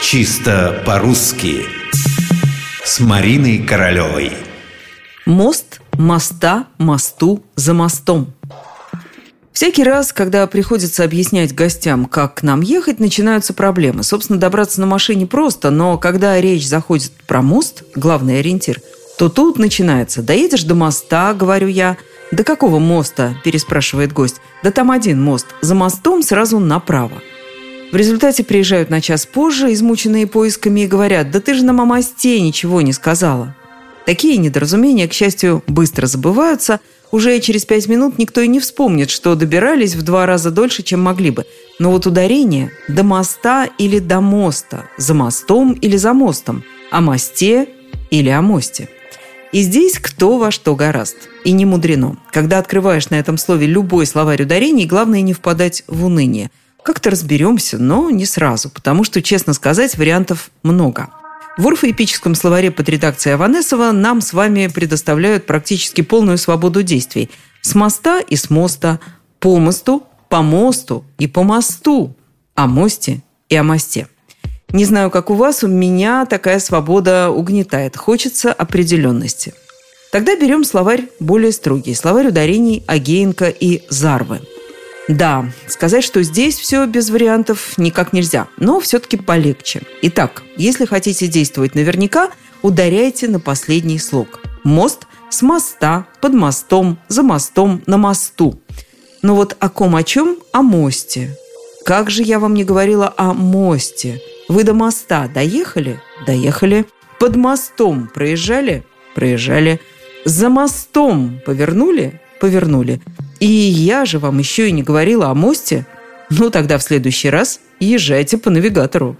Чисто по-русски С Мариной Королевой Мост, моста, мосту, за мостом Всякий раз, когда приходится объяснять гостям, как к нам ехать, начинаются проблемы. Собственно, добраться на машине просто, но когда речь заходит про мост, главный ориентир, то тут начинается «доедешь до моста», говорю я. «До какого моста?» – переспрашивает гость. «Да там один мост. За мостом сразу направо». В результате приезжают на час позже, измученные поисками, и говорят «Да ты же нам о мосте ничего не сказала». Такие недоразумения, к счастью, быстро забываются – уже через пять минут никто и не вспомнит, что добирались в два раза дольше, чем могли бы. Но вот ударение «до моста» или «до моста», «за мостом» или «за мостом», «о мосте» или «о мосте». И здесь кто во что гораст. И не мудрено. Когда открываешь на этом слове любой словарь ударений, главное не впадать в уныние. Как-то разберемся, но не сразу, потому что, честно сказать, вариантов много – в орфоэпическом словаре под редакцией Аванесова нам с вами предоставляют практически полную свободу действий. С моста и с моста, по мосту, по мосту и по мосту, о мосте и о мосте. Не знаю, как у вас, у меня такая свобода угнетает. Хочется определенности. Тогда берем словарь более строгий. Словарь ударений Агеенко и Зарвы – да, сказать, что здесь все без вариантов никак нельзя, но все-таки полегче. Итак, если хотите действовать наверняка, ударяйте на последний слог. Мост с моста, под мостом, за мостом, на мосту. Но вот о ком о чем? О мосте. Как же я вам не говорила о мосте? Вы до моста доехали? Доехали. Под мостом проезжали? Проезжали. За мостом повернули? Повернули. И я же вам еще и не говорила о мосте. Ну, тогда в следующий раз езжайте по навигатору.